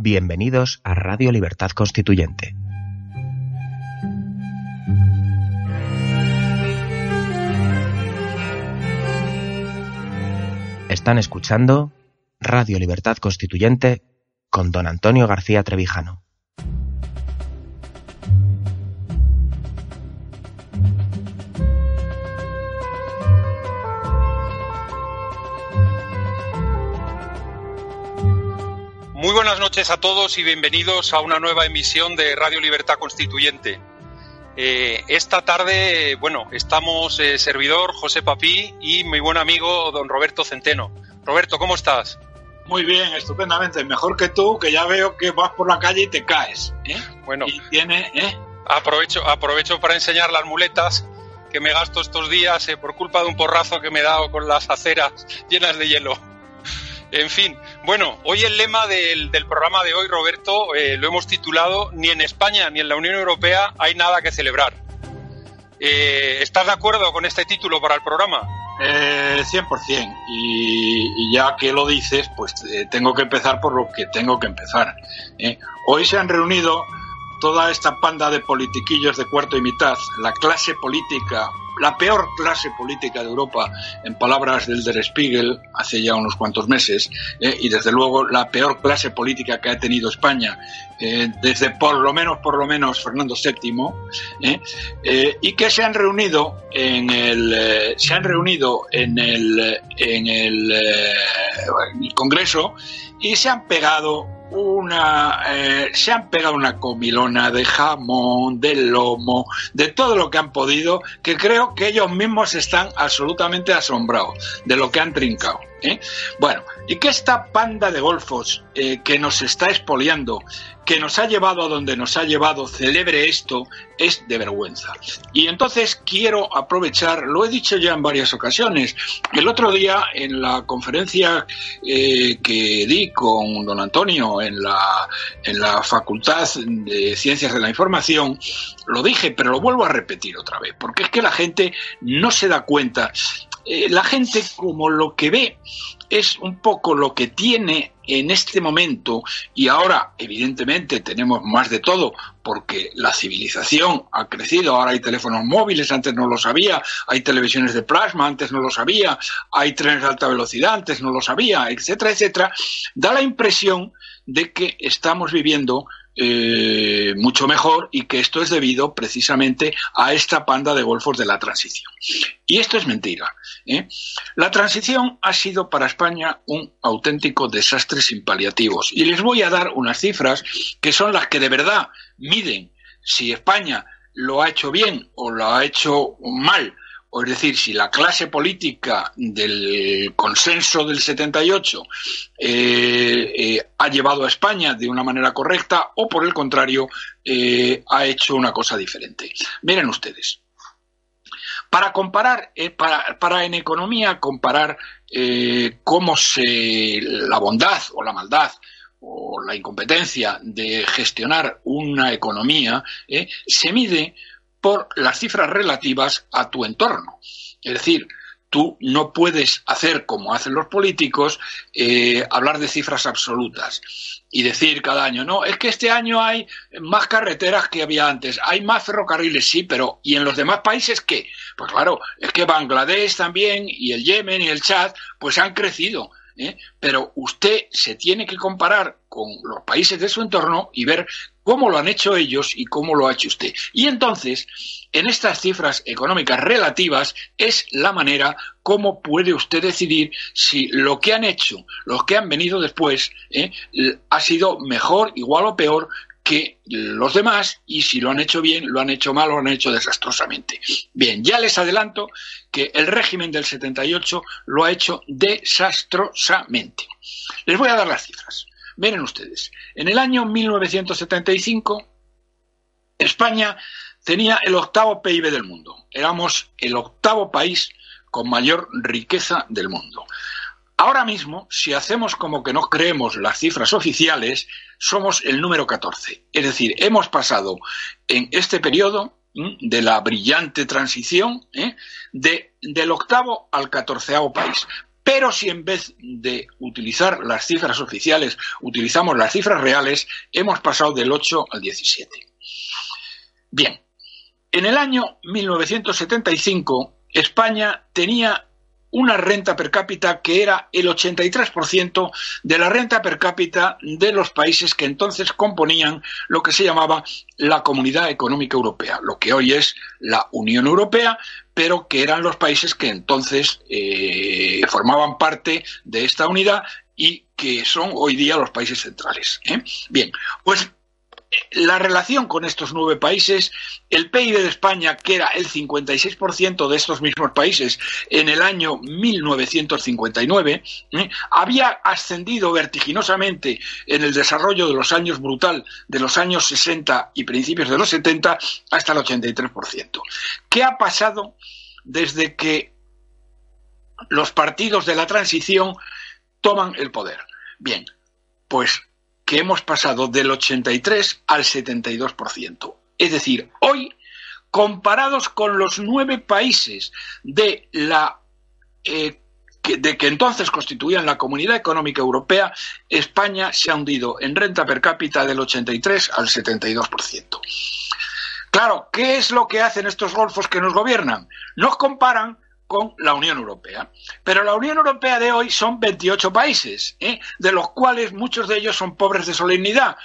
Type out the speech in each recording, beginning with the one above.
Bienvenidos a Radio Libertad Constituyente. Están escuchando Radio Libertad Constituyente con don Antonio García Trevijano. Noches a todos y bienvenidos a una nueva emisión de Radio Libertad Constituyente. Eh, esta tarde, bueno, estamos eh, servidor José Papí y mi buen amigo don Roberto Centeno. Roberto, ¿cómo estás? Muy bien, estupendamente. Mejor que tú, que ya veo que vas por la calle y te caes. ¿eh? Bueno, y tiene, ¿eh? aprovecho, aprovecho para enseñar las muletas que me gasto estos días por culpa de un porrazo que me he dado con las aceras llenas de hielo. En fin, bueno, hoy el lema del, programa de hoy, Roberto, eh, lo hemos titulado Ni en España ni en la Unión Europea hay nada que celebrar. Eh, ¿Estás de acuerdo con este título para el programa? Eh, 100%. Y, y ya que lo dices, pues eh, tengo que empezar por lo que tengo que empezar. Hoy se han reunido toda esta panda de politiquillos de cuarto y mitad, la clase política, la peor clase política de Europa, en palabras del Der Spiegel, hace ya unos cuantos meses, eh, y desde luego la peor clase política que ha tenido España eh, desde por lo menos, por lo menos Fernando VII, eh, y que se han reunido en el, se han reunido en el, en el Congreso y se han pegado una eh, se han pegado una comilona de jamón, de lomo, de todo lo que han podido, que creo que ellos mismos están absolutamente asombrados de lo que han trincado. ¿Eh? Bueno, y que esta panda de golfos eh, que nos está expoliando, que nos ha llevado a donde nos ha llevado, celebre esto, es de vergüenza. Y entonces quiero aprovechar, lo he dicho ya en varias ocasiones, el otro día en la conferencia eh, que di con don Antonio en la, en la Facultad de Ciencias de la Información, lo dije, pero lo vuelvo a repetir otra vez, porque es que la gente no se da cuenta la gente como lo que ve es un poco lo que tiene en este momento y ahora evidentemente tenemos más de todo porque la civilización ha crecido, ahora hay teléfonos móviles, antes no lo sabía, hay televisiones de plasma, antes no lo sabía, hay trenes de alta velocidad, antes no lo sabía, etcétera, etcétera, da la impresión de que estamos viviendo eh, mucho mejor y que esto es debido precisamente a esta panda de golfos de la transición. Y esto es mentira. ¿eh? La transición ha sido para España un auténtico desastre sin paliativos. Y les voy a dar unas cifras que son las que de verdad miden si España lo ha hecho bien o lo ha hecho mal o es decir, si la clase política del consenso del 78 eh, eh, ha llevado a España de una manera correcta o por el contrario eh, ha hecho una cosa diferente. Miren ustedes. Para comparar, para, para, en economía comparar cómo se la bondad o la maldad o la incompetencia de gestionar una economía se mide por las cifras relativas a tu entorno. Es decir, tú no puedes hacer como hacen los políticos, eh, hablar de cifras absolutas y decir cada año, no, es que este año hay más carreteras que había antes, hay más ferrocarriles, sí, pero ¿y en los demás países qué? Pues claro, es que Bangladesh también y el Yemen y el Chad, pues han crecido. ¿Eh? Pero usted se tiene que comparar con los países de su entorno y ver cómo lo han hecho ellos y cómo lo ha hecho usted. Y entonces, en estas cifras económicas relativas es la manera cómo puede usted decidir si lo que han hecho, los que han venido después, ¿eh? ha sido mejor, igual o peor que los demás y si lo han hecho bien, lo han hecho mal o lo han hecho desastrosamente. Bien, ya les adelanto que el régimen del 78 lo ha hecho desastrosamente. Les voy a dar las cifras. Miren ustedes, en el año 1975 España tenía el octavo PIB del mundo. Éramos el octavo país con mayor riqueza del mundo. Ahora mismo, si hacemos como que no creemos las cifras oficiales, somos el número 14. Es decir, hemos pasado en este periodo de la brillante transición ¿eh? de, del octavo al catorceavo país. Pero si en vez de utilizar las cifras oficiales utilizamos las cifras reales, hemos pasado del 8 al 17. Bien, en el año 1975 España tenía una renta per cápita que era el 83% de la renta per cápita de los países que entonces componían lo que se llamaba la Comunidad Económica Europea, lo que hoy es la Unión Europea, pero que eran los países que entonces eh, formaban parte de esta unidad y que son hoy día los países centrales. ¿eh? Bien, pues la relación con estos nueve países, el PIB de España, que era el 56% de estos mismos países en el año 1959, ¿eh? había ascendido vertiginosamente en el desarrollo de los años brutal de los años 60 y principios de los 70 hasta el 83%. ¿Qué ha pasado desde que los partidos de la transición toman el poder? Bien, pues que hemos pasado del 83 al 72%. Es decir, hoy, comparados con los nueve países de la eh, de que entonces constituían la Comunidad Económica Europea, España se ha hundido en renta per cápita del 83 al 72%. Claro, ¿qué es lo que hacen estos golfos que nos gobiernan? Nos comparan con la Unión Europea. Pero la Unión Europea de hoy son 28 países, ¿eh? de los cuales muchos de ellos son pobres de solemnidad.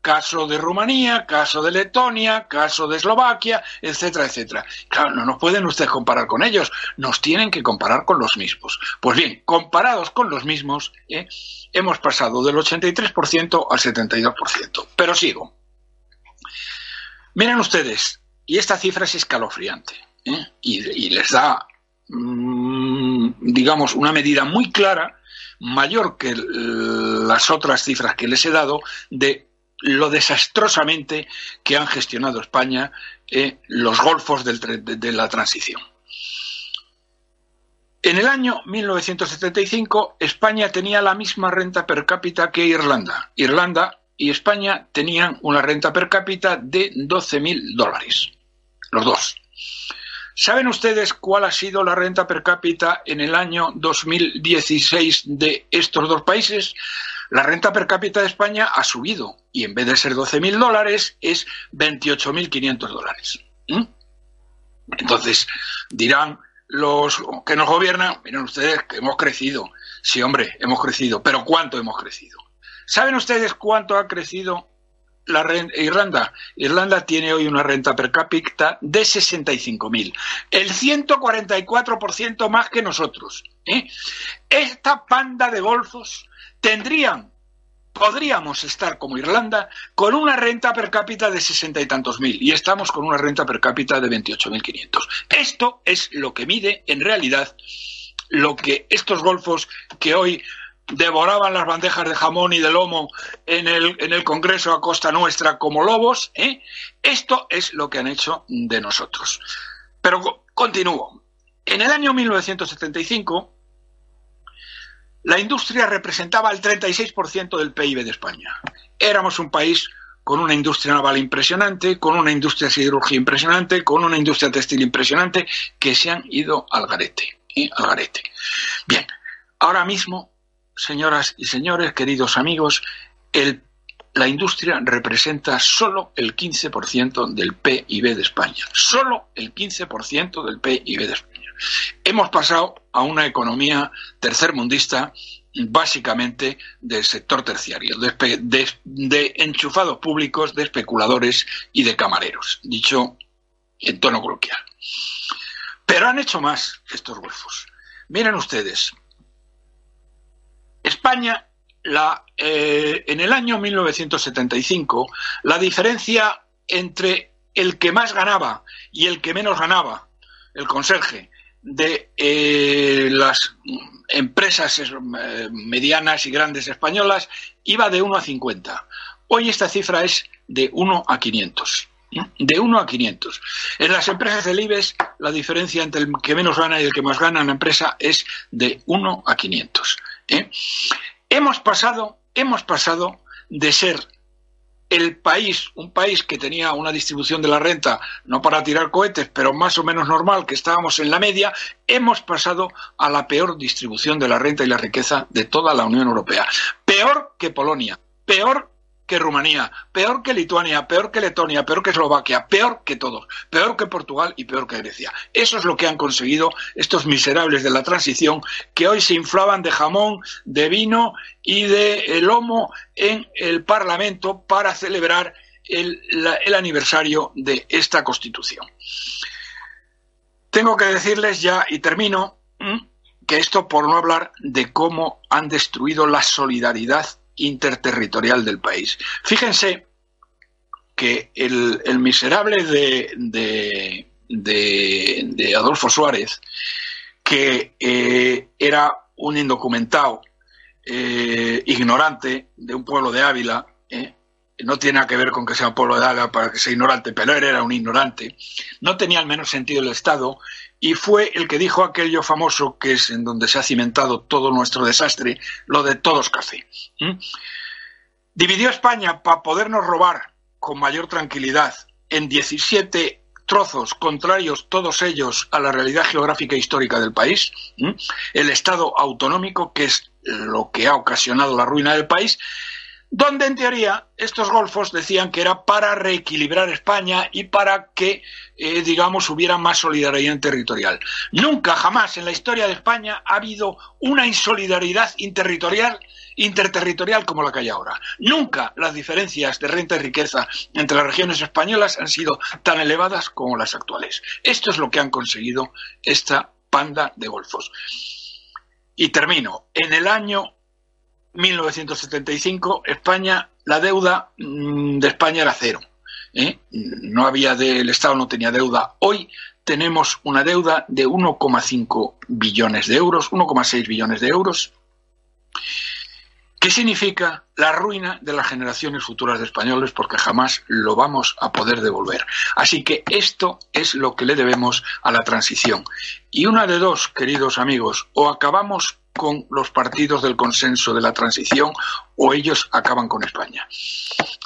Caso de Rumanía, caso de Letonia, caso de Eslovaquia, etcétera, etcétera. Claro, no nos pueden ustedes comparar con ellos, nos tienen que comparar con los mismos. Pues bien, comparados con los mismos, ¿eh? hemos pasado del 83% al 72%. Pero sigo. Miren ustedes, y esta cifra es escalofriante, ¿eh? y les da digamos, una medida muy clara, mayor que las otras cifras que les he dado, de lo desastrosamente que han gestionado España eh, los golfos de la transición. En el año 1975, España tenía la misma renta per cápita que Irlanda. Irlanda y España tenían una renta per cápita de 12.000 dólares, los dos. ¿Saben ustedes cuál ha sido la renta per cápita en el año 2016 de estos dos países? La renta per cápita de España ha subido y en vez de ser 12.000 dólares es 28.500 dólares. ¿Mm? Entonces dirán los que nos gobiernan, miren ustedes que hemos crecido. Sí, hombre, hemos crecido, pero ¿cuánto hemos crecido? ¿Saben ustedes cuánto ha crecido la Irlanda. Irlanda tiene hoy una renta per cápita de 65.000, el 144% más que nosotros. ¿eh? Esta panda de golfos tendrían, podríamos estar como Irlanda con una renta per cápita de sesenta y tantos mil y estamos con una renta per cápita de 28.500. Esto es lo que mide en realidad lo que estos golfos que hoy devoraban las bandejas de jamón y de lomo en el, en el Congreso a costa nuestra como lobos. ¿eh? Esto es lo que han hecho de nosotros. Pero continúo. En el año 1975, la industria representaba el 36% del PIB de España. Éramos un país con una industria naval impresionante, con una industria siderúrgica impresionante, con una industria textil impresionante, que se han ido al garete. ¿eh? Al garete. Bien, ahora mismo señoras y señores, queridos amigos, la industria representa solo el 15% del PIB de España. Solo el 15% del PIB de España. Hemos pasado a una economía tercermundista básicamente del sector terciario, de, enchufados públicos, de especuladores y de camareros, dicho en tono coloquial. Pero han hecho más estos golfos. Miren ustedes, España, eh, en el año 1975, la diferencia entre el que más ganaba y el que menos ganaba, el conserje, de eh, las empresas eh, medianas y grandes españolas, iba de 1 a 50. Hoy esta cifra es de 1 a 500 de 1 a 500. En las empresas del IBEX, la diferencia entre el que menos gana y el que más gana en la empresa es de 1 a 500. ¿Eh? Hemos pasado, hemos pasado de ser el país, un país que tenía una distribución de la renta, no para tirar cohetes, pero más o menos normal, que estábamos en la media, hemos pasado a la peor distribución de la renta y la riqueza de toda la Unión Europea. Peor que Polonia, peor que Rumanía, peor que Lituania, peor que Letonia, peor que Eslovaquia, peor que todos, peor que Portugal y peor que Grecia. Eso es lo que han conseguido estos miserables de la transición que hoy se inflaban de jamón, de vino y de lomo en el Parlamento para celebrar el, el aniversario de esta Constitución. Tengo que decirles ya, y termino, que esto por no hablar de cómo han destruido la solidaridad interterritorial del país. Fíjense que el, miserable de, de, Adolfo Suárez, que eh, era un indocumentado, eh, ignorante de un pueblo de Ávila, eh, no tiene nada que ver con que sea un pueblo de Ávila para que sea ignorante, pero él era un ignorante, no tenía el menos sentido el Estado y fue el que dijo aquello famoso que es en donde se ha cimentado todo nuestro desastre, lo de todos café. Dividió España para podernos robar con mayor tranquilidad en 17 trozos contrarios, todos ellos a la realidad geográfica e histórica del país, el Estado autonómico, que es lo que ha ocasionado la ruina del país, donde en teoría estos golfos decían que era para reequilibrar España y para que, eh, digamos, hubiera más solidaridad territorial. Nunca, jamás en la historia de España ha habido una insolidaridad interterritorial, interterritorial como la que hay ahora. Nunca las diferencias de renta y riqueza entre las regiones españolas han sido tan elevadas como las actuales. Esto es lo que han conseguido esta panda de golfos. Y termino. En el año 1975, España, la deuda mm, de España era cero. ¿eh? No había del Estado no tenía deuda. Hoy tenemos una deuda de 1,5 billones de euros, 1,6 billones de euros. ¿Qué significa la ruina de las generaciones futuras de españoles? Porque jamás lo vamos a poder devolver. Así que esto es lo que le debemos a la transición. Y una de dos, queridos amigos, o acabamos con los partidos del consenso de la transición o ellos acaban con España.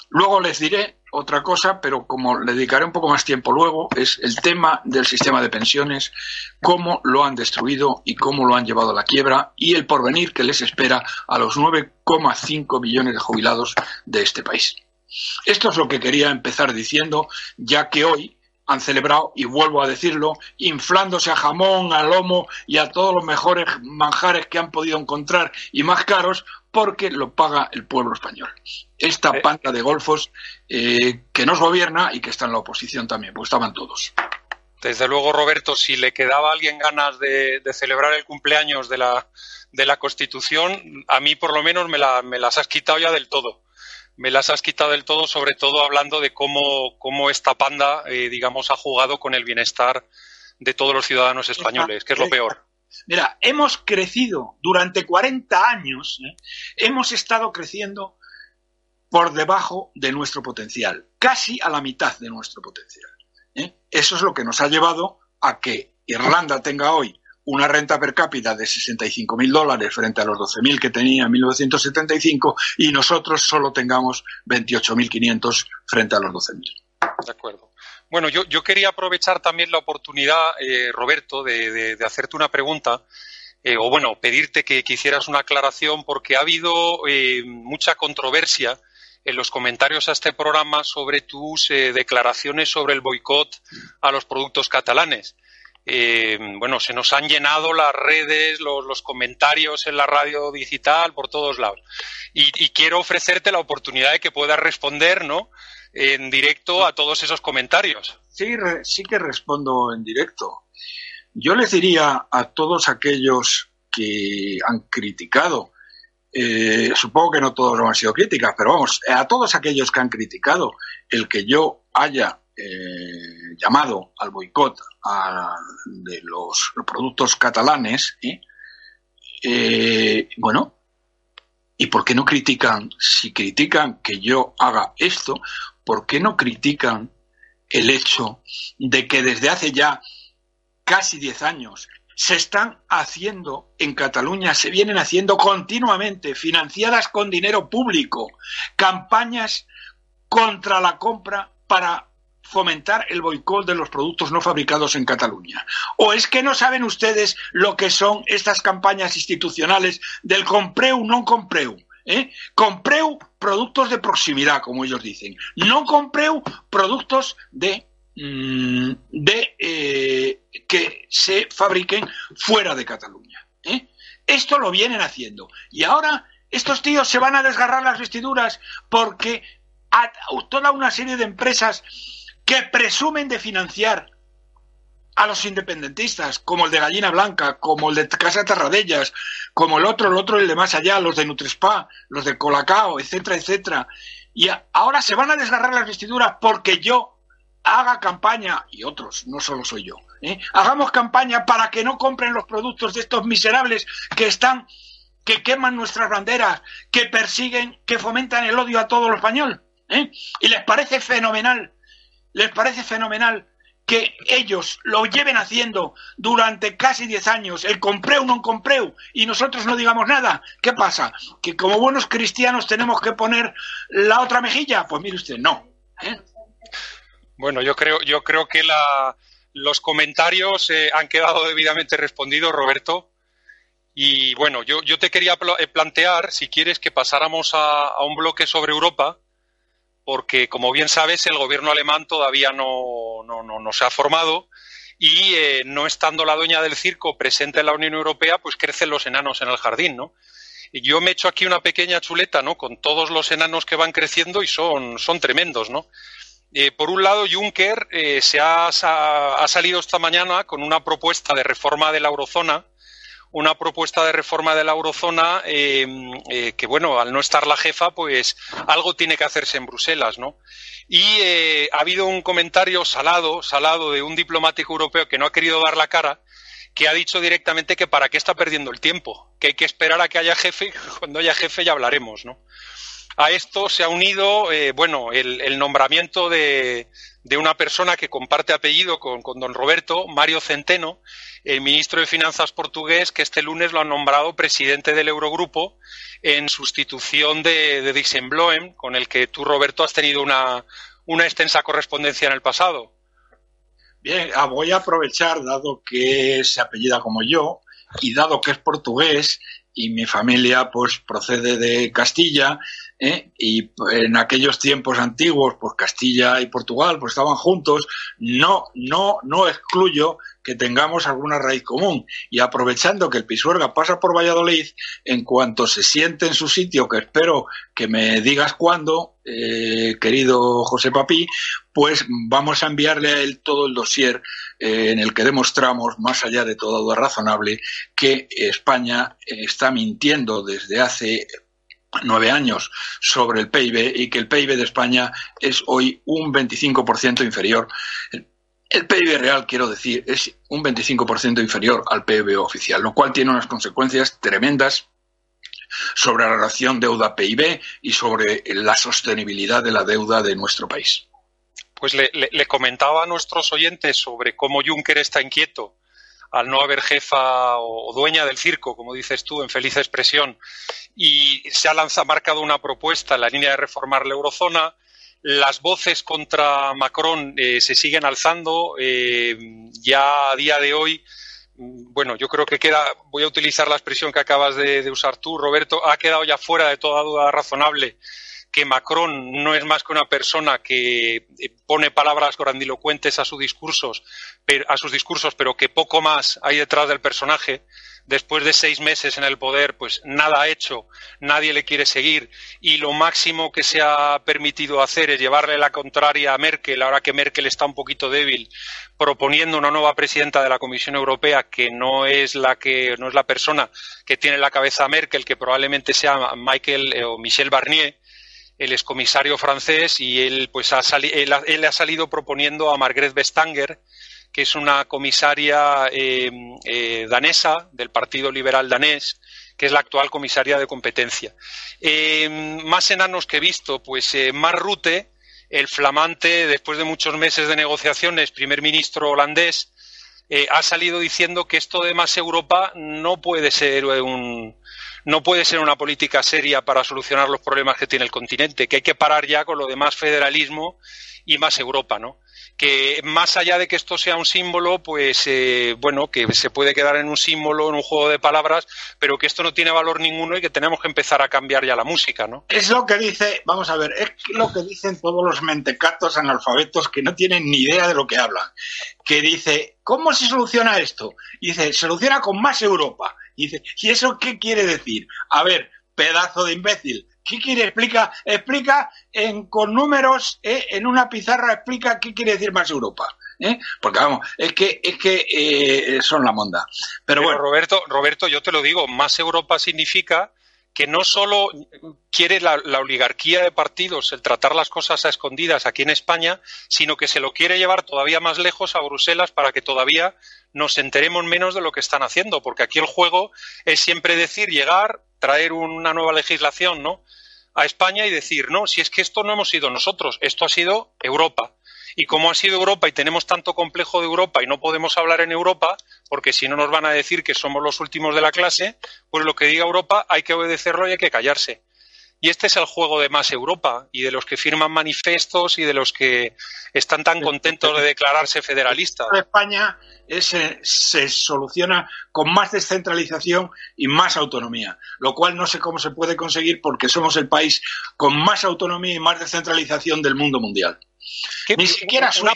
Luego les diré otra cosa, pero como le dedicaré un poco más tiempo luego, es el tema del sistema de pensiones, cómo lo han destruido y cómo lo han llevado a la quiebra y el porvenir que les espera a los 9,5 millones de jubilados de este país. Esto es lo que quería empezar diciendo, ya que hoy han celebrado, y vuelvo a decirlo, inflándose a jamón, a lomo y a todos los mejores manjares que han podido encontrar y más caros porque lo paga el pueblo español. Esta eh. panda de golfos eh, que nos gobierna y que está en la oposición también, pues estaban todos. Desde luego, Roberto, si le quedaba a alguien ganas de, celebrar el cumpleaños de la, de la Constitución, a mí por lo menos me, me las has quitado ya del todo me las has quitado del todo, sobre todo hablando de cómo, cómo esta panda, eh, digamos, ha jugado con el bienestar de todos los ciudadanos españoles, que es lo peor. Mira, hemos crecido durante 40 años, ¿eh? hemos estado creciendo por debajo de nuestro potencial, casi a la mitad de nuestro potencial. ¿eh? Eso es lo que nos ha llevado a que Irlanda tenga hoy una renta per cápita de 65.000 dólares frente a los 12.000 que tenía en 1975 y nosotros solo tengamos 28.500 frente a los 12.000. De acuerdo. Bueno, yo, yo, quería aprovechar también la oportunidad, eh, Roberto, de, hacerte una pregunta. Eh, o bueno, pedirte que, hicieras una aclaración porque ha habido eh, mucha controversia en los comentarios a este programa sobre tus declaraciones sobre el boicot a los productos catalanes. Eh, bueno, se nos han llenado las redes, los, comentarios en la radio digital por todos lados. Y, quiero ofrecerte la oportunidad de que puedas responder, ¿no? En directo a todos esos comentarios. Sí, sí que respondo en directo. Yo les diría a todos aquellos que han criticado, eh, supongo que no todos han sido críticas, pero vamos, a todos aquellos que han criticado el que yo haya eh, llamado al boicot de los, productos catalanes, ¿eh? Bueno, ¿y por qué no critican, si critican que yo haga esto, por qué no critican el hecho de que desde hace ya casi 10 años se están haciendo en Cataluña, se vienen haciendo continuamente, financiadas con dinero público, campañas contra la compra para fomentar el boicot de los productos no fabricados en Cataluña? ¿O es que no saben ustedes lo que son estas campañas institucionales del compreu, no compreu? ¿Eh? Compreu productos de proximidad, como ellos dicen. No compreu productos de, mm, de eh, que se fabriquen fuera de Cataluña. ¿eh? Esto lo vienen haciendo. Y ahora estos tíos se van a desgarrar las vestiduras porque toda una serie de empresas que presumen de financiar a los independentistas, como el de Gallina Blanca, como el de Casa Terradellas, como el otro, el otro, el de más allá, los de Nutrespa, los de Colacao, etcétera, etcétera. Y ahora se van a desgarrar las vestiduras porque yo haga campaña, y otros, no solo soy yo, ¿eh? hagamos campaña para que no compren los productos de estos miserables que están, que queman nuestras banderas, que persiguen, que fomentan el odio a todo lo español. ¿eh? Y les parece fenomenal, les parece fenomenal que ellos lo lleven haciendo durante casi 10 años, el compreu, no compreu, y nosotros no digamos nada. ¿Qué pasa? ¿Que como buenos cristianos tenemos que poner la otra mejilla? Pues mire usted, no. ¿eh? Bueno, yo creo, yo creo que la, los comentarios eh, han quedado debidamente respondidos, Roberto. Y bueno, yo, yo te quería eh, plantear, si quieres, que pasáramos a, a un bloque sobre Europa porque, como bien sabes, el gobierno alemán todavía no, no, no, se ha formado y eh, no estando la dueña del circo presente en la Unión Europea, pues crecen los enanos en el jardín, ¿no? Y yo me he hecho aquí una pequeña chuleta, ¿no? Con todos los enanos que van creciendo y son, son tremendos, ¿no? Eh, por un lado, Juncker eh, se ha, ha, salido esta mañana con una propuesta de reforma de la eurozona una propuesta de reforma de la eurozona eh, eh, que, bueno, al no estar la jefa, pues algo tiene que hacerse en Bruselas, ¿no? Y eh, ha habido un comentario salado, salado de un diplomático europeo que no ha querido dar la cara, que ha dicho directamente que para qué está perdiendo el tiempo, que hay que esperar a que haya jefe y cuando haya jefe ya hablaremos, ¿no? A esto se ha unido, bueno, el, nombramiento de, de, una persona que comparte apellido con, don Roberto, Mario Centeno, el ministro de Finanzas portugués, que este lunes lo han nombrado presidente del Eurogrupo en sustitución de, de con el que tú, Roberto, has tenido una, una extensa correspondencia en el pasado. Bien, ah, voy a aprovechar, dado que se apellida como yo, y dado que es portugués, y mi familia pues procede de Castilla, ¿eh? y en aquellos tiempos antiguos, pues Castilla y Portugal pues estaban juntos, no, no, no excluyo que tengamos alguna raíz común. Y aprovechando que el Pisuerga pasa por Valladolid, en cuanto se siente en su sitio, que espero que me digas cuándo, eh, querido José Papí, pues vamos a enviarle a él todo el dossier eh, en el que demostramos, más allá de toda duda razonable, que España está mintiendo desde hace nueve años sobre el PIB y que el PIB de España es hoy un 25% inferior. El PIB real, quiero decir, es un 25% inferior al PIB oficial, lo cual tiene unas consecuencias tremendas sobre la relación deuda-PIB y sobre la sostenibilidad de la deuda de nuestro país. Pues le, comentaba a nuestros oyentes sobre cómo Juncker está inquieto al no haber jefa o dueña del circo, como dices tú, en feliz expresión, y se ha lanzado, marcado una propuesta en la línea de reformar la eurozona, las voces contra Macron eh, se siguen alzando. Eh, ya a día de hoy, mm, bueno, yo creo que queda, voy a utilizar la expresión que acabas de, usar tú, Roberto, ha quedado ya fuera de toda duda razonable que Macron no es más que una persona que eh, pone palabras grandilocuentes a sus discursos, a sus discursos, pero que poco más hay detrás del personaje. Después de seis meses en el poder, pues nada ha hecho, nadie le quiere seguir y lo máximo que se ha permitido hacer es llevarle la contraria a Merkel, ahora que Merkel está un poquito débil, proponiendo una nueva presidenta de la Comisión Europea que no es la que no es la persona que tiene la cabeza a Merkel, que probablemente sea Michael eh, o Michel Barnier el excomisario francés y él pues ha, él ha salido proponiendo a Margrethe Vestager que es una comisaria eh, eh, danesa del Partido Liberal danés, que es la actual comisaria de competencia. Eh, más enanos que he visto, pues Mark Rutte, el flamante, después de muchos meses de negociaciones, primer ministro holandés, ha salido diciendo que esto de más Europa no puede ser un, no puede ser una política seria para solucionar los problemas que tiene el continente, que hay que parar ya con lo demás federalismo y más Europa, ¿no? que más allá de que esto sea un símbolo, pues eh, bueno, que se puede quedar en un símbolo, en un juego de palabras, pero que esto no tiene valor ninguno y que tenemos que empezar a cambiar ya la música, ¿no? Es lo que dice, vamos a ver, es lo que dicen todos los mentecatos analfabetos que no tienen ni idea de lo que hablan. Que dice, ¿cómo se soluciona esto? Y dice, se soluciona con más Europa. Y dice, ¿y eso qué quiere decir? A ver, pedazo de imbécil ¿Qué quiere? Explica, explica en, con números, eh, en una pizarra, explica qué quiere decir más Europa. ¿eh? Porque vamos, es que, es que eh, son la monda. Pero, bueno. Roberto, Roberto, yo te lo digo, más Europa significa que no solo quiere la, la, oligarquía de partidos el tratar las cosas a escondidas aquí en España, sino que se lo quiere llevar todavía más lejos a Bruselas para que todavía nos enteremos menos de lo que están haciendo, porque aquí el juego es siempre decir, llegar, traer una nueva legislación, ¿no? a España y decir, no, si es que esto no hemos sido nosotros, esto ha sido Europa. Y como ha sido Europa y tenemos tanto complejo de Europa y no podemos hablar en Europa, porque si no nos van a decir que somos los últimos de la clase, pues lo que diga Europa hay que obedecerlo y hay que callarse. Y este es el juego de más Europa y de los que firman manifestos y de los que están tan contentos de declararse federalistas. España se soluciona con más descentralización y más autonomía, lo cual no sé cómo se puede conseguir porque somos el país con más autonomía y más descentralización del mundo mundial. Ni siquiera una,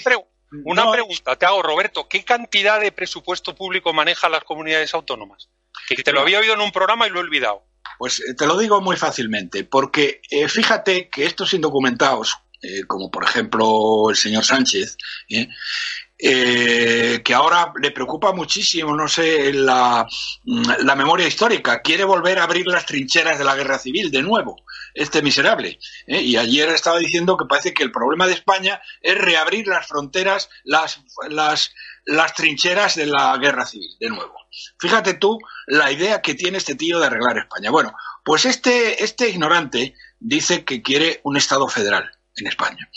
una pregunta, te hago, Roberto, ¿qué cantidad de presupuesto público manejan las comunidades autónomas? Que te lo había oído en un programa y lo he olvidado. Pues eh, te lo digo muy fácilmente, porque eh, fíjate que estos indocumentados, eh, como por ejemplo el señor Sánchez, que ahora le preocupa muchísimo, no sé, la, la, memoria histórica. Quiere volver a abrir las trincheras de la guerra civil de nuevo, este miserable. Y ayer estaba diciendo que parece que el problema de España es reabrir las fronteras, las, las, las trincheras de la guerra civil de nuevo. Fíjate tú la idea que tiene este tío de arreglar España. Bueno, pues este, este ignorante dice que quiere un Estado federal en España.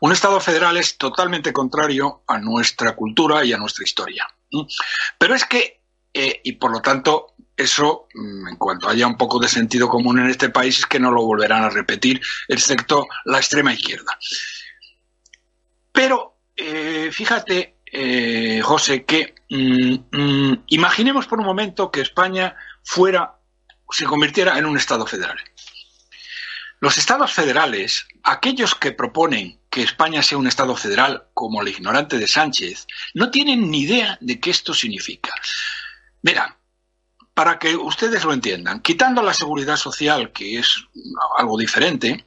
Un Estado federal es totalmente contrario a nuestra cultura y a nuestra historia. Pero es que, eh, y por lo tanto, eso, mm, en cuanto haya un poco de sentido común en este país, es que no lo volverán a repetir, excepto la extrema izquierda. Pero, eh, fíjate, eh, José, que mm, mm, imaginemos por un momento que España fuera, se convirtiera en un Estado federal. Los estados federales, aquellos que proponen que España sea un Estado federal, como el ignorante de Sánchez, no tienen ni idea de qué esto significa. Mira, para que ustedes lo entiendan, quitando la seguridad social, que es algo diferente,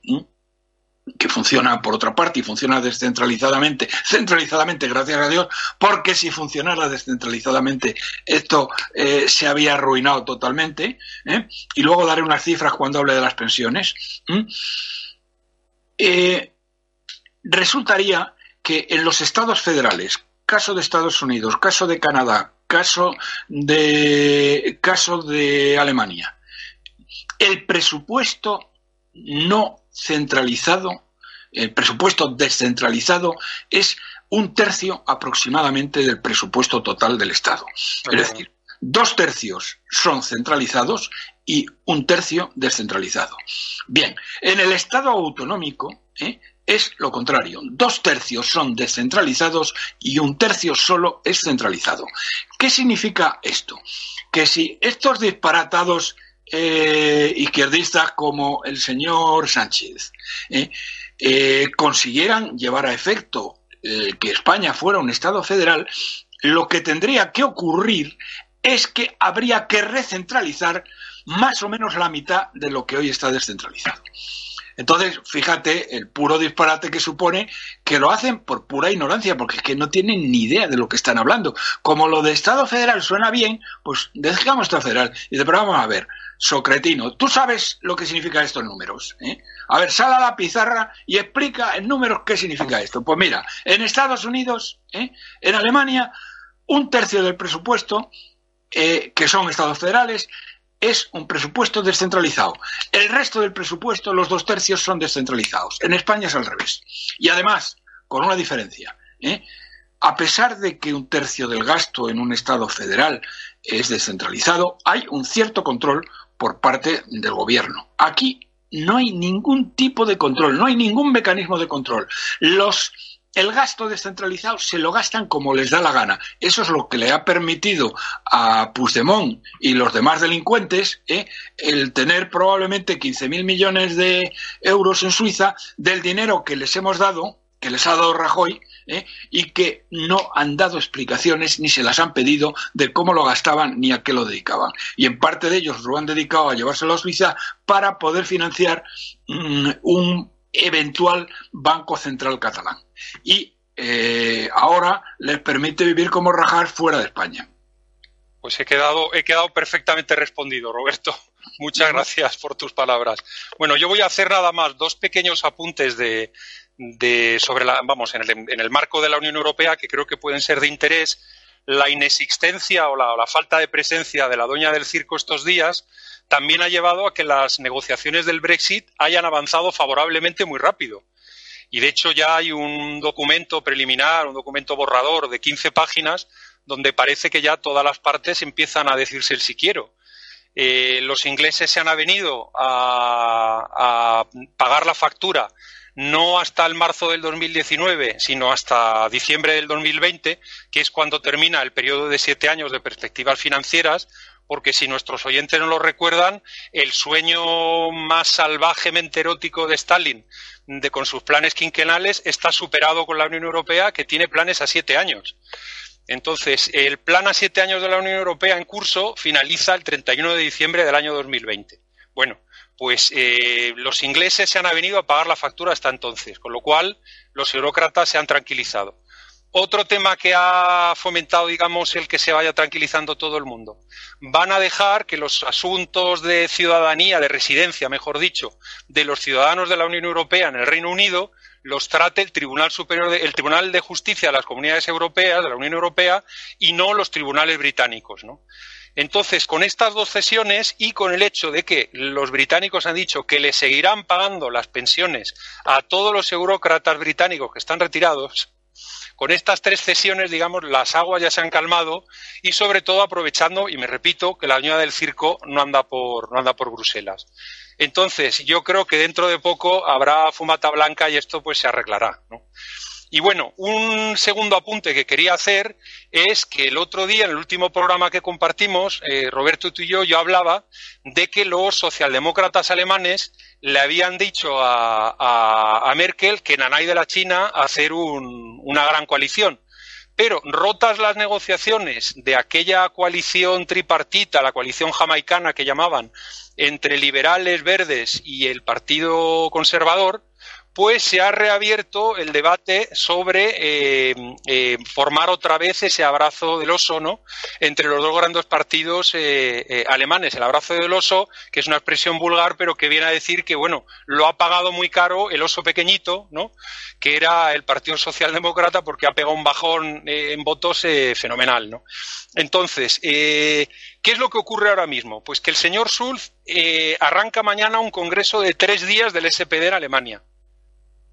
que funciona por otra parte y funciona descentralizadamente, centralizadamente, gracias a Dios, porque si funcionara descentralizadamente esto eh, se había arruinado totalmente. ¿eh? Y luego daré unas cifras cuando hable de las pensiones. Eh, resultaría que en los estados federales, caso de Estados Unidos, caso de Canadá, caso de, caso de Alemania, el presupuesto no centralizado, el presupuesto descentralizado es un tercio aproximadamente del presupuesto total del Estado. Es decir, dos tercios son centralizados y un tercio descentralizado. Bien, en el Estado autonómico ¿eh? Es lo contrario. Dos tercios son descentralizados y un tercio solo es centralizado. ¿Qué significa esto? Que si estos disparatados eh, izquierdistas como el señor Sánchez eh, eh, consiguieran llevar a efecto que España fuera un Estado federal, lo que tendría que ocurrir es que habría que recentralizar más o menos la mitad de lo que hoy está descentralizado. Entonces, fíjate el puro disparate que supone que lo hacen por pura ignorancia, porque es que no tienen ni idea de lo que están hablando. Como lo de Estado federal suena bien, pues dejamos Estado federal. Y de pero vamos a ver, Socretino, tú sabes lo que significan estos números. ¿eh? A ver, sal a la pizarra y explica en números qué significa esto. Pues mira, en Estados Unidos, ¿eh? en Alemania, un tercio del presupuesto, eh, que son estados federales, es un presupuesto descentralizado. El resto del presupuesto, los dos tercios, son descentralizados. En España es al revés. Y además, con una diferencia. ¿eh? A pesar de que un tercio del gasto en un Estado federal es descentralizado, hay un cierto control por parte del gobierno. Aquí no hay ningún tipo de control, no hay ningún mecanismo de control. Los el gasto descentralizado se lo gastan como les da la gana. Eso es lo que le ha permitido a Puigdemont y los demás delincuentes ¿eh? el tener probablemente 15.000 millones de euros en Suiza del dinero que les hemos dado, que les ha dado Rajoy, ¿eh? y que no han dado explicaciones ni se las han pedido de cómo lo gastaban ni a qué lo dedicaban. Y en parte de ellos lo han dedicado a llevárselo a Suiza para poder financiar mm, un eventual Banco Central Catalán. Y eh, ahora les permite vivir como rajar fuera de España. Pues he quedado, he quedado perfectamente respondido, Roberto. Muchas gracias por tus palabras. Bueno, yo voy a hacer nada más dos pequeños apuntes de, sobre la, vamos, en el, en el, marco de la Unión Europea que creo que pueden ser de interés. La inexistencia o la, o la falta de presencia de la doña del circo estos días también ha llevado a que las negociaciones del Brexit hayan avanzado favorablemente muy rápido. Y de hecho ya hay un documento preliminar, un documento borrador de 15 páginas, donde parece que ya todas las partes empiezan a decirse el si quiero. Eh, los ingleses se han avenido a, a pagar la factura no hasta el marzo del 2019, sino hasta diciembre del 2020, que es cuando termina el periodo de siete años de perspectivas financieras, porque si nuestros oyentes no lo recuerdan, el sueño más salvajemente erótico de Stalin, de con sus planes quinquenales, está superado con la Unión Europea, que tiene planes a siete años. Entonces, el plan a siete años de la Unión Europea en curso finaliza el 31 de diciembre del año 2020. Bueno, pues eh, los ingleses se han venido a pagar la factura hasta entonces, con lo cual los burócratas se han tranquilizado. Otro tema que ha fomentado, digamos, el que se vaya tranquilizando todo el mundo. Van a dejar que los asuntos de ciudadanía, de residencia, mejor dicho, de los ciudadanos de la Unión Europea en el Reino Unido, los trate el Tribunal Superior, de, el Tribunal de Justicia de las Comunidades Europeas, de la Unión Europea, y no los tribunales británicos. Entonces, con estas dos cesiones y con el hecho de que los británicos han dicho que le seguirán pagando las pensiones a todos los eurócratas británicos que están retirados, con estas tres cesiones, digamos, las aguas ya se han calmado y sobre todo aprovechando, y me repito, que la añada del circo no anda por, no anda por Bruselas. Entonces, yo creo que dentro de poco habrá fumata blanca y esto pues se arreglará. ¿no? Y bueno, un segundo apunte que quería hacer es que el otro día, en el último programa que compartimos, eh, Roberto y yo, yo hablaba de que los socialdemócratas alemanes le habían dicho a, Merkel que Nanay de la China hacer una gran coalición. Pero rotas las negociaciones de aquella coalición tripartita, la coalición jamaicana que llamaban, entre liberales, verdes y el Partido Conservador, pues se ha reabierto el debate sobre eh, eh, formar otra vez ese abrazo del oso, ¿no? Entre los dos grandes partidos eh, alemanes. El abrazo del oso, que es una expresión vulgar, pero que viene a decir que, bueno, lo ha pagado muy caro el oso pequeñito, ¿no? Que era el Partido Socialdemócrata, porque ha pegado un bajón en votos fenomenal, ¿no? Entonces, ¿qué es lo que ocurre ahora mismo? Pues que el señor Schulz arranca mañana un congreso de tres días del SPD en Alemania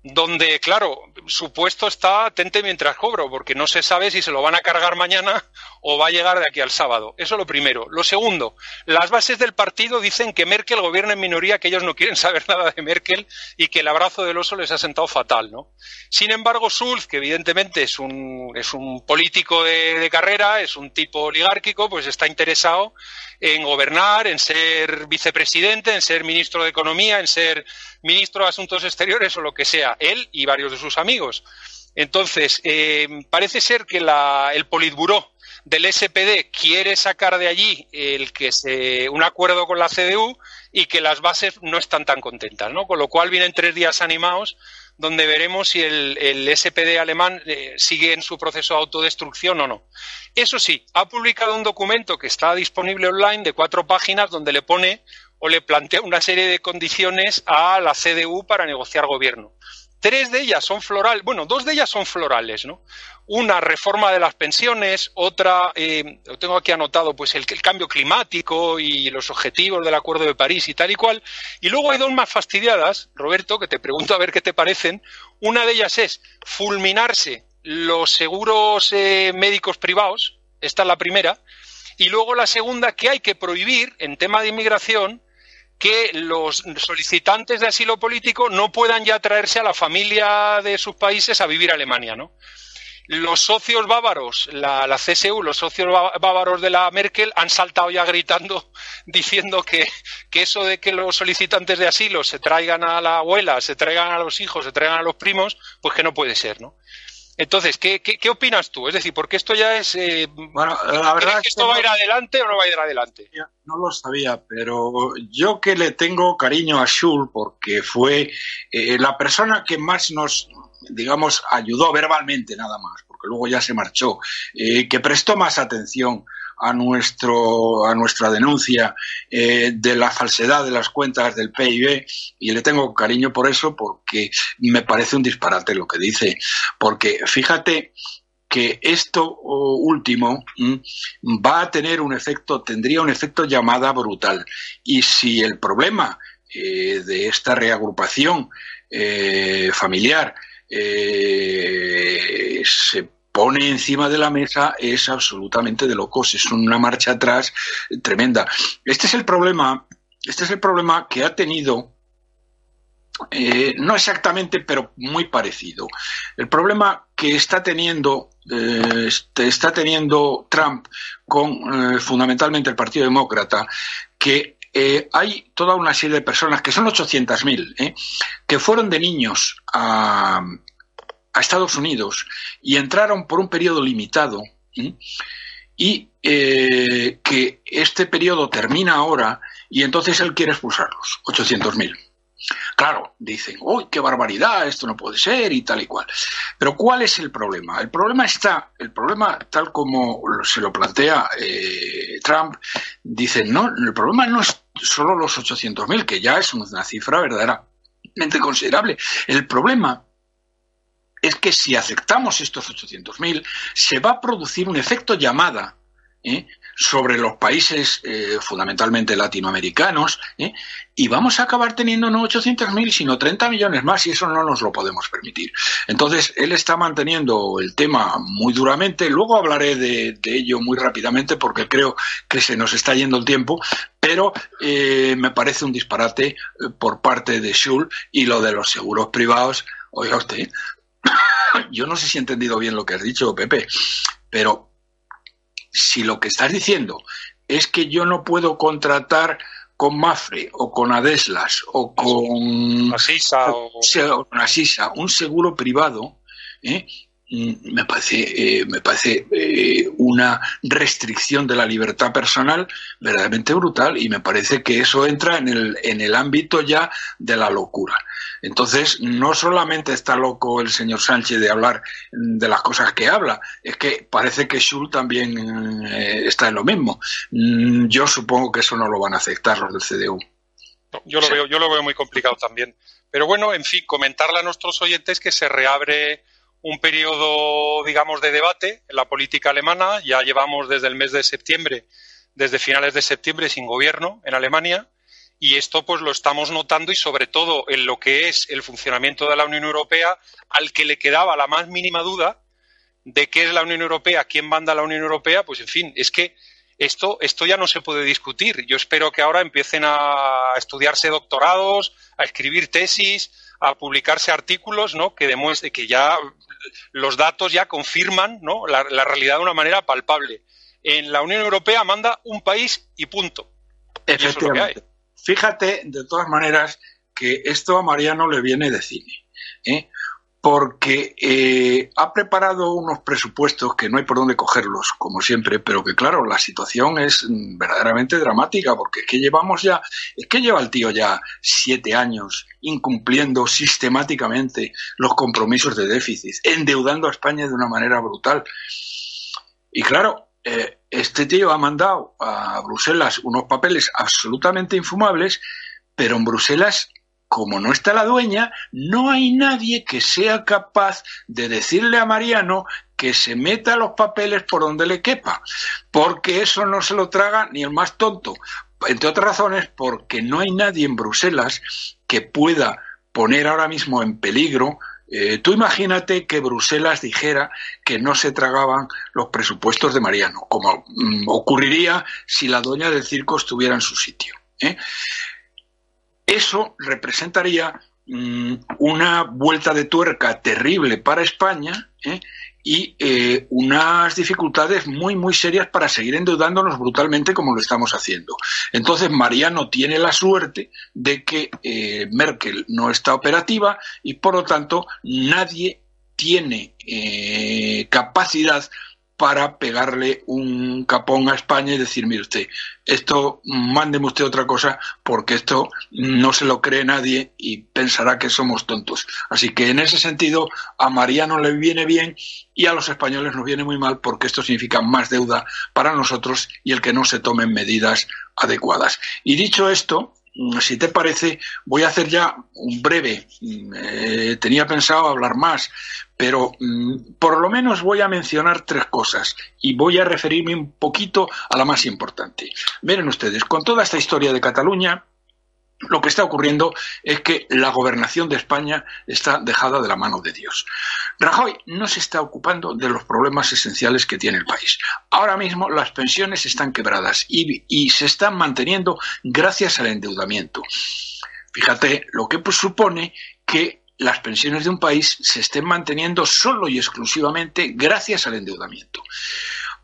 donde, claro, su puesto está atente mientras cobro, porque no se sabe si se lo van a cargar mañana o va a llegar de aquí al sábado. Eso es lo primero. Lo segundo, las bases del partido dicen que Merkel gobierna en minoría, que ellos no quieren saber nada de Merkel y que el abrazo del oso les ha sentado fatal, ¿no? Sin embargo, Schulz, que evidentemente es un, es un político de, de carrera, es un tipo oligárquico, pues está interesado en gobernar, en ser vicepresidente, en ser ministro de Economía, en ser ministro de Asuntos Exteriores o lo que sea, él y varios de sus amigos. Entonces, eh, parece ser que la, el Politburó del SPD quiere sacar de allí el que se, un acuerdo con la CDU y que las bases no están tan contentas, ¿no? Con lo cual vienen tres días animados donde veremos si el, SPD alemán eh, sigue en su proceso de autodestrucción o no. Eso sí, ha publicado un documento que está disponible online de cuatro páginas donde le pone o le plantea una serie de condiciones a la CDU para negociar gobierno. Tres de ellas son florales, bueno, dos de ellas son florales, ¿no? Una reforma de las pensiones, otra, eh, lo tengo aquí anotado, pues el, el, cambio climático y los objetivos del Acuerdo de París y tal y cual. Y luego hay dos más fastidiadas, Roberto, que te pregunto a ver qué te parecen. Una de ellas es fulminarse los seguros eh, médicos privados, esta es la primera, Y luego la segunda, que hay que prohibir en tema de inmigración que los solicitantes de asilo político no puedan ya traerse a la familia de sus países a vivir a Alemania, ¿no? los socios bávaros, la, CSU, los socios bávaros de la Merkel han saltado ya gritando diciendo que, eso de que los solicitantes de asilo se traigan a la abuela, se traigan a los hijos, se traigan a los primos, pues que no puede ser, ¿no? Entonces, ¿qué, qué, opinas tú? Es decir, porque esto ya es... Eh, bueno, la verdad es que esto va a ir adelante o no va a ir adelante? No lo sabía, pero yo que le tengo cariño a Schul porque fue eh, la persona que más nos digamos, ayudó verbalmente nada más, porque luego ya se marchó, eh, que prestó más atención a nuestro a nuestra denuncia eh, de la falsedad de las cuentas del PIB y le tengo cariño por eso porque me parece un disparate lo que dice. Porque fíjate que esto último va a tener un efecto tendría un efecto llamada brutal. Y si el problema eh, de esta reagrupación familiar eh, se pone encima de la mesa es absolutamente de locos, es una marcha atrás tremenda. Este es el problema, este es el problema que ha tenido eh, no exactamente, pero muy parecido. El problema que está teniendo, eh, este, está teniendo Trump con eh, fundamentalmente el Partido Demócrata, que hay toda una serie de personas, que son 800.000, ¿eh? que fueron de niños a, Estados Unidos y entraron por un periodo limitado ¿eh? y que este periodo termina ahora y entonces él quiere expulsarlos, 800.000. Claro, dicen, uy, qué barbaridad, esto no puede ser y tal y cual. Pero ¿cuál es el problema? El problema está, el problema tal como se lo plantea eh, Trump, dice, no, el problema no es solo los 800.000, que ya es una cifra verdaderamente considerable. El problema es que si aceptamos estos 800.000, se va a producir un efecto llamada ¿eh? sobre los países eh, fundamentalmente latinoamericanos ¿eh? y vamos a acabar teniendo no 800.000 sino 30 millones más y eso no nos lo podemos permitir. Entonces, él está manteniendo el tema muy duramente. Luego hablaré de, ello muy rápidamente porque creo que se nos está yendo el tiempo, pero me parece un disparate por parte de Schul y lo de los seguros privados. Oiga usted, yo no sé si he entendido bien lo que has dicho, Pepe, pero si lo que estás diciendo es que yo no puedo contratar con Mafre o con Adeslas o con Asisa, o... Asisa un seguro privado, ¿eh? Mm, me parece, eh, me parece eh, una restricción de la libertad personal verdaderamente brutal y me parece que eso entra en el, en el ámbito ya de la locura. Entonces, no solamente está loco el señor Sánchez de hablar de las cosas que habla, es que parece que Schul también eh, está en lo mismo. Mm, yo supongo que eso no lo van a aceptar los del CDU. yo lo veo, yo lo veo muy complicado también. Pero bueno, en fin, comentarle a nuestros oyentes que se reabre un periodo, digamos, de debate en la política alemana. Ya llevamos desde el mes de septiembre, desde finales de septiembre, sin gobierno en Alemania y esto pues lo estamos notando y sobre todo en lo que es el funcionamiento de la Unión Europea, al que le quedaba la más mínima duda de qué es la Unión Europea, quién manda la Unión Europea, pues en fin, es que esto, esto ya no se puede discutir. Yo espero que ahora empiecen a estudiarse doctorados, a escribir tesis, a publicarse artículos, ¿no? Que demuestre que ya los datos ya confirman, ¿no? La, la realidad de una manera palpable. En la Unión Europea manda un país y punto. Y eso es lo que hay. Fíjate, de todas maneras, que esto a Mariano le viene de cine, ¿eh? Porque eh, ha preparado unos presupuestos que no hay por dónde cogerlos, como siempre, pero que claro, la situación es verdaderamente dramática, porque es que llevamos ya, es que lleva el tío ya siete años incumpliendo sistemáticamente los compromisos de déficit, endeudando a España de una manera brutal. Y claro, eh, este tío ha mandado a Bruselas unos papeles absolutamente infumables, pero en Bruselas, como no está la dueña, no hay nadie que sea capaz de decirle a Mariano que se meta los papeles por donde le quepa, porque eso no se lo traga ni el más tonto. Entre otras razones, porque no hay nadie en Bruselas que pueda poner ahora mismo en peligro eh, tú imagínate que Bruselas dijera que no se tragaban los presupuestos de Mariano, como mm, ocurriría si la dueña del circo estuviera en su sitio. ¿eh? Eso representaría mm, una vuelta de tuerca terrible para España ¿eh? y eh, unas dificultades muy, muy serias para seguir endeudándonos brutalmente como lo estamos haciendo. Entonces, Mariano tiene la suerte de que eh, Merkel no está operativa y, por lo tanto, nadie tiene capacidad para pegarle un capón a España y decir, mire usted, esto mándeme usted otra cosa porque esto no se lo cree nadie y pensará que somos tontos. Así que en ese sentido a Mariano le viene bien y a los españoles nos viene muy mal porque esto significa más deuda para nosotros y el que no se tomen medidas adecuadas. Y dicho esto, si te parece, voy a hacer ya un breve. Eh, tenía pensado hablar más, pero mm, por lo menos voy a mencionar tres cosas y voy a referirme un poquito a la más importante. Miren ustedes, con toda esta historia de Cataluña, lo que está ocurriendo es que la gobernación de España está dejada de la mano de Dios. Rajoy no se está ocupando de los problemas esenciales que tiene el país. Ahora mismo las pensiones están quebradas y, se están manteniendo gracias al endeudamiento. Fíjate lo que supone que las pensiones de un país se estén manteniendo solo y exclusivamente gracias al endeudamiento.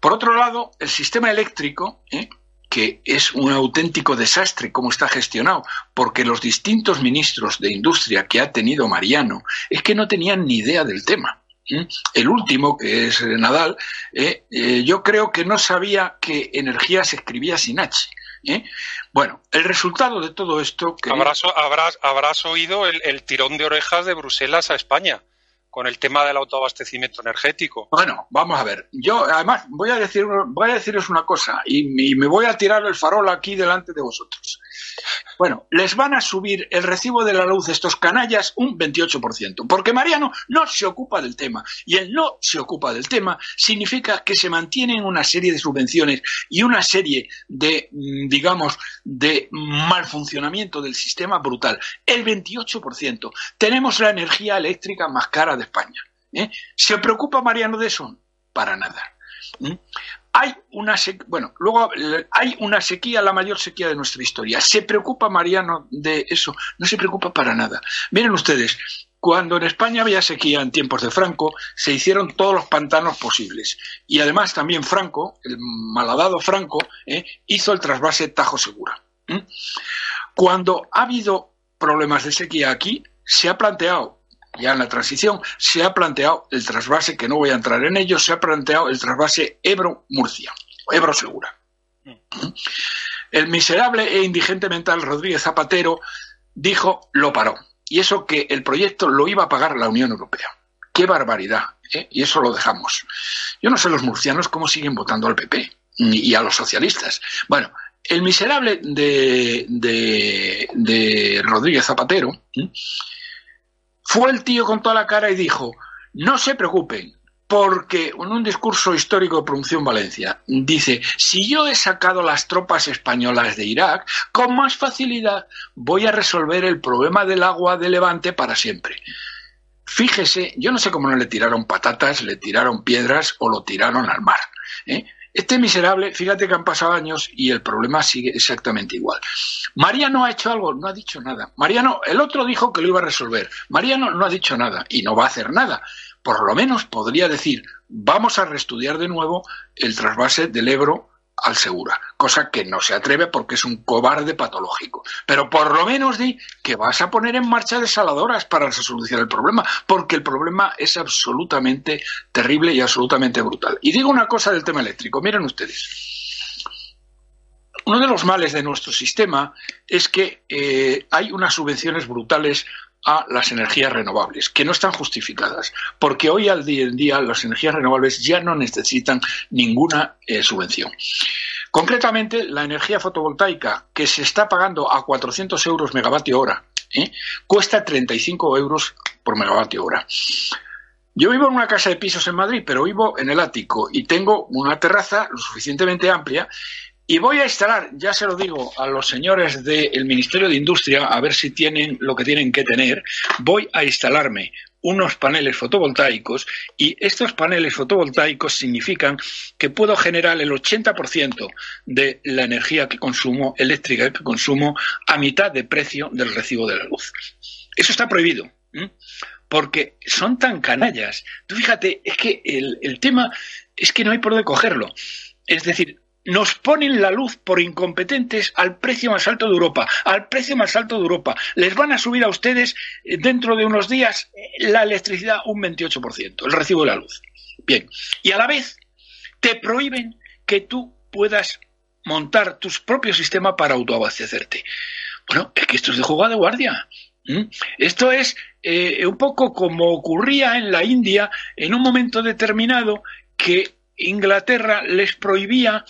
Por otro lado, el sistema eléctrico, ¿eh? que es un auténtico desastre cómo está gestionado, porque los distintos ministros de industria que ha tenido Mariano es que no tenían ni idea del tema. ¿eh? El último, que es Nadal, ¿eh? yo creo que no sabía que energía se escribía sin H. ¿eh? Bueno, el resultado de todo esto... Que... Habrás, habrás, habrás oído el, el tirón de orejas de Bruselas a España con el tema del autoabastecimiento energético. Bueno, vamos a ver. Yo, además, voy a, decir, voy a deciros una cosa y, me voy a tirar el farol aquí delante de vosotros. Bueno, les van a subir el recibo de la luz estos canallas un 28%, porque Mariano no se ocupa del tema. Y el no se ocupa del tema significa que se mantienen una serie de subvenciones y una serie de, mm, digamos, de mal funcionamiento del sistema brutal. El 28%. Tenemos la energía eléctrica más cara de España. ¿eh? ¿Se preocupa Mariano de eso? Para nada. ¿eh? Hay una bueno, luego hay una sequía, la mayor sequía de nuestra historia. ¿Se preocupa Mariano de eso? No se preocupa para nada. Miren ustedes, cuando en España había sequía en tiempos de Franco, se hicieron todos los pantanos posibles. Y además también Franco, el malhadado Franco, ¿eh? hizo el trasvase Tajo Segura. Cuando ha habido problemas de sequía aquí, se ha planteado ya en la transición, se ha planteado el trasvase, que no voy a entrar en ello, se ha planteado el trasvase Ebro-Murcia, Ebro-Segura. Mm. El miserable e indigente mental Rodríguez Zapatero dijo, lo paró. Y eso que el proyecto lo iba a pagar la Unión Europea. ¡Qué barbaridad! ¿eh? Y eso lo dejamos. Yo no sé los murcianos cómo siguen votando al PP y a los socialistas. Bueno, el miserable de, de, Rodríguez Zapatero fue el tío con toda la cara y dijo, no se preocupen, porque en un discurso histórico pronunció en Valencia, dice, si yo he sacado las tropas españolas de Irak, con más facilidad voy a resolver el problema del agua de Levante para siempre. Fíjese, yo no sé cómo no le tiraron patatas, le tiraron piedras o lo tiraron al mar. ¿eh? Este miserable, fíjate que han pasado años y el problema sigue exactamente igual. Mariano ha hecho algo, no ha dicho nada. Mariano, el otro dijo que lo iba a resolver. Mariano no ha dicho nada y no va a hacer nada. Por lo menos podría decir, vamos a reestudiar de nuevo el trasvase del Ebro al Segura, cosa que no se atreve porque es un cobarde patológico. Pero por lo menos di que vas a poner en marcha desaladoras para solucionar el problema, porque el problema es absolutamente terrible y absolutamente brutal. Y digo una cosa del tema eléctrico, miren ustedes. Uno de los males de nuestro sistema es que eh, hay unas subvenciones brutales a las energías renovables, que no están justificadas, porque hoy al día en día las energías renovables ya no necesitan ninguna eh, subvención. Concretamente, la energía fotovoltaica que se está pagando a 400 euros megavatio hora, ¿eh? cuesta 35 euros por megavatio hora. Yo vivo en una casa de pisos en Madrid, pero vivo en el ático y tengo una terraza lo suficientemente amplia y voy a instalar, ya se lo digo a los señores del Ministerio de Industria, a ver si tienen lo que tienen que tener, voy a instalarme unos paneles fotovoltaicos y estos paneles fotovoltaicos significan que puedo generar el 80% de la energía que consumo, eléctrica que consumo, a mitad de precio del recibo de la luz. Eso está prohibido. Porque son tan canallas. Tú fíjate, es que el, el tema es que no hay por dónde cogerlo. Es decir, nos ponen la luz por incompetentes al precio más alto de Europa, al precio más alto de Europa. Les van a subir a ustedes eh, dentro de unos días eh, la electricidad un 28%, el recibo de la luz. Bien, y a la vez te prohíben que tú puedas montar tu propio sistema para autoabastecerte. Bueno, es que esto es de jugada de guardia. Esto es eh, un poco como ocurría en la India en un momento determinado que Inglaterra les prohibía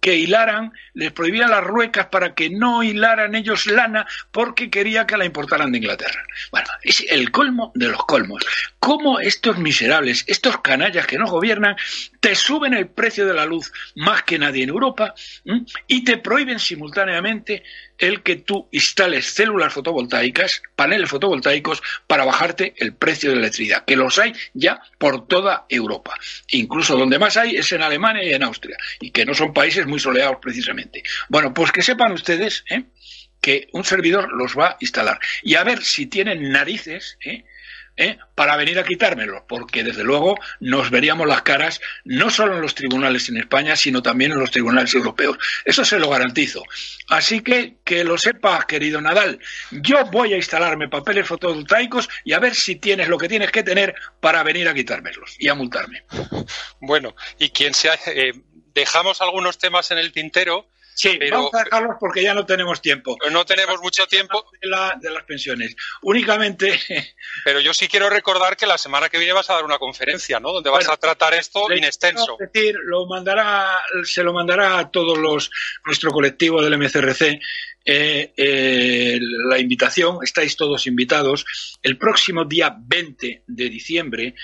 que hilaran, les prohibía las ruecas para que no hilaran ellos lana porque quería que la importaran de Inglaterra. Bueno, es el colmo de los colmos. ¿Cómo estos miserables, estos canallas que nos gobiernan, te suben el precio de la luz más que nadie en Europa y te prohíben simultáneamente el que tú instales células fotovoltaicas, paneles fotovoltaicos, para bajarte el precio de la electricidad, que los hay ya por toda Europa. Incluso donde más hay es en Alemania y en Austria, y que no son países muy soleados precisamente. Bueno, pues que sepan ustedes ¿eh? que un servidor los va a instalar. Y a ver si tienen narices, ¿eh? ¿Eh? para venir a quitármelo, porque desde luego nos veríamos las caras no solo en los tribunales en España, sino también en los tribunales europeos. Eso se lo garantizo. Así que que lo sepas, querido Nadal, yo voy a instalarme papeles fotovoltaicos y a ver si tienes lo que tienes que tener para venir a quitármelos y a multarme. Bueno, y quien sea, eh, dejamos algunos temas en el tintero Sí, vamos a dejarlos porque ya no tenemos tiempo. No tenemos mucho tiempo. De, las pensiones. Únicamente. Pero yo sí quiero recordar que la semana que viene vas a dar una conferencia, ¿no? Donde vas a tratar esto in extenso. Es decir, lo mandará, se lo mandará a todos los nuestro colectivo del MCRC eh, eh, la invitación, estáis todos invitados, el próximo día 20 de diciembre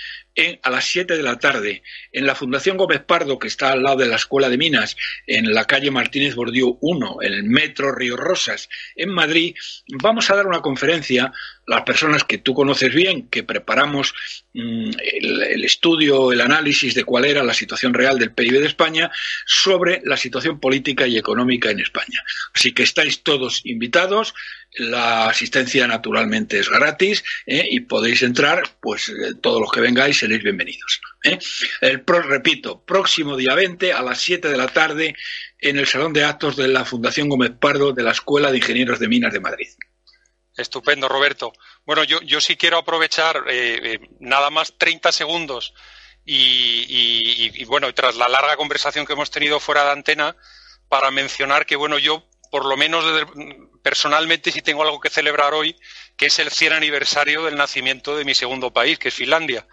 a las 7 de la tarde en la Fundación Gómez Pardo, que está al lado de la Escuela de Minas, en la calle Martínez Bordiú 1, en el Metro Río Rosas, en Madrid, vamos a dar una conferencia las personas que tú conoces bien, que preparamos mm, el, estudio, el análisis de cuál era la situación real del PIB de España sobre la situación política y económica en España. Así que estáis todos invitados. La asistencia naturalmente es gratis ¿eh? y podéis entrar, pues eh, todos los que vengáis seréis bienvenidos. ¿eh? El pro, repito, próximo día 20 a las 7 de la tarde en el Salón de Actos de la Fundación Gómez Pardo de la Escuela de Ingenieros de Minas de Madrid. Estupendo, Roberto. Bueno, yo, yo sí quiero aprovechar nada más 30 segundos y, bueno, tras la larga conversación que hemos tenido fuera de antena, para mencionar que, bueno, yo por lo menos personalmente sí tengo algo que celebrar hoy, que es el 100 aniversario del nacimiento de mi segundo país, que es Finlandia.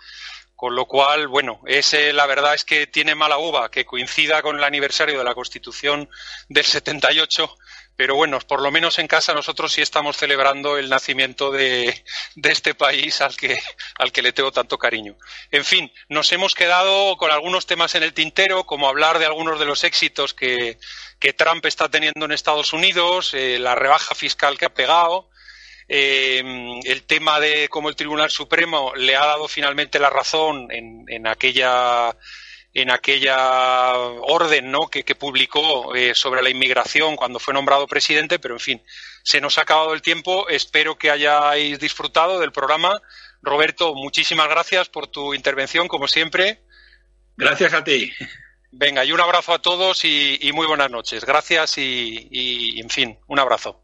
Con lo cual, bueno, ese, la verdad es que tiene mala uva que coincida con el aniversario de la Constitución del 78 pero bueno, por lo menos en casa nosotros sí estamos celebrando el nacimiento de, este país al que, al que le tengo tanto cariño. En fin, nos hemos quedado con algunos temas en el tintero, como hablar de algunos de los éxitos que, Trump está teniendo en Estados Unidos, eh, la rebaja fiscal que ha pegado, eh, el tema de cómo el Tribunal Supremo le ha dado finalmente la razón en, en aquella en aquella orden ¿no? que, publicó eh, sobre la inmigración cuando fue nombrado presidente, pero en fin, se nos ha acabado el tiempo. Espero que hayáis disfrutado del programa. Roberto, muchísimas gracias por tu intervención, como siempre. Gracias a ti. Venga, y un abrazo a todos y, muy buenas noches. Gracias y en fin, un abrazo.